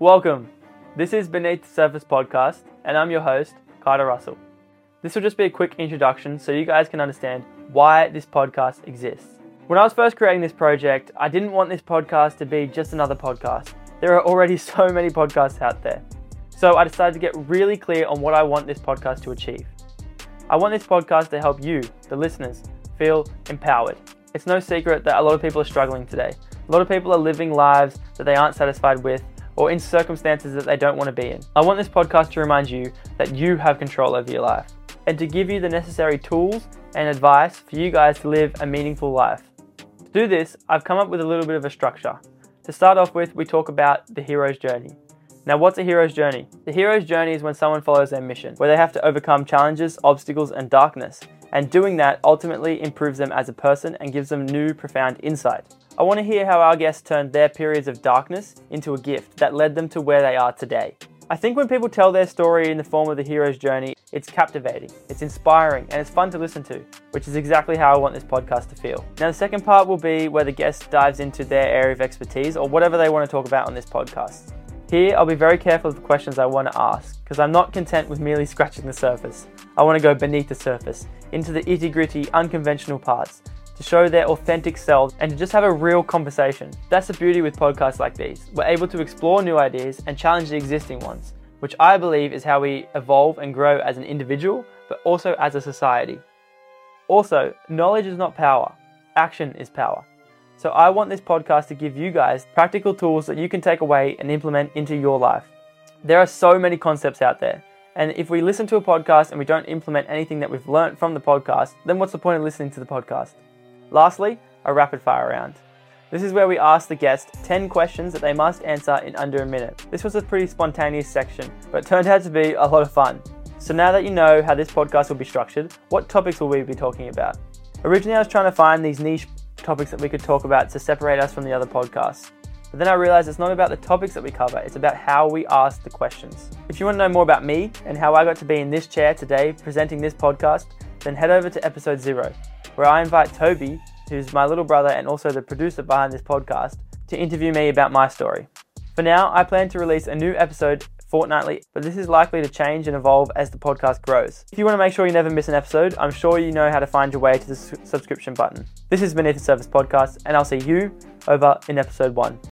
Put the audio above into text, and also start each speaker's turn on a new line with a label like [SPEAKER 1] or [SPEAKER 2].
[SPEAKER 1] Welcome. This is Beneath the Surface podcast, and I'm your host, Carter Russell. This will just be a quick introduction so you guys can understand why this podcast exists. When I was first creating this project, I didn't want this podcast to be just another podcast. There are already so many podcasts out there. So I decided to get really clear on what I want this podcast to achieve. I want this podcast to help you, the listeners, feel empowered. It's no secret that a lot of people are struggling today. A lot of people are living lives that they aren't satisfied with or in circumstances that they don't want to be in. I want this podcast to remind you that you have control over your life and to give you the necessary tools and advice for you guys to live a meaningful life. To do this, I've come up with a little bit of a structure. To start off with, we talk about the hero's journey. Now, what's a hero's journey? The hero's journey is when someone follows their mission, where they have to overcome challenges, obstacles, and darkness. And doing that ultimately improves them as a person and gives them new, profound insight. I want to hear how our guests turned their periods of darkness into a gift that led them to where they are today. I think when people tell their story in the form of the hero's journey, it's captivating, it's inspiring, and it's fun to listen to, which is exactly how I want this podcast to feel. Now, the second part will be where the guest dives into their area of expertise or whatever they want to talk about on this podcast. Here, I'll be very careful of the questions I want to ask because I'm not content with merely scratching the surface. I want to go beneath the surface, into the itty gritty, unconventional parts, to show their authentic selves and to just have a real conversation. That's the beauty with podcasts like these. We're able to explore new ideas and challenge the existing ones, which I believe is how we evolve and grow as an individual, but also as a society. Also, knowledge is not power, action is power. So I want this podcast to give you guys practical tools that you can take away and implement into your life. There are so many concepts out there. And if we listen to a podcast and we don't implement anything that we've learned from the podcast, then what's the point of listening to the podcast? Lastly, a rapid fire round. This is where we ask the guest 10 questions that they must answer in under a minute. This was a pretty spontaneous section, but turned out to be a lot of fun. So now that you know how this podcast will be structured, what topics will we be talking about? Originally, I was trying to find these niche topics that we could talk about to separate us from the other podcasts. But then I realized it's not about the topics that we cover, it's about how we ask the questions. If you want to know more about me and how I got to be in this chair today presenting this podcast, then head over to episode zero, where I invite Toby, who's my little brother and also the producer behind this podcast, to interview me about my story. For now, I plan to release a new episode fortnightly, but this is likely to change and evolve as the podcast grows. If you want to make sure you never miss an episode, I'm sure you know how to find your way to the subscription button. This is Beneath the Surface Podcast, and I'll see you over in episode one.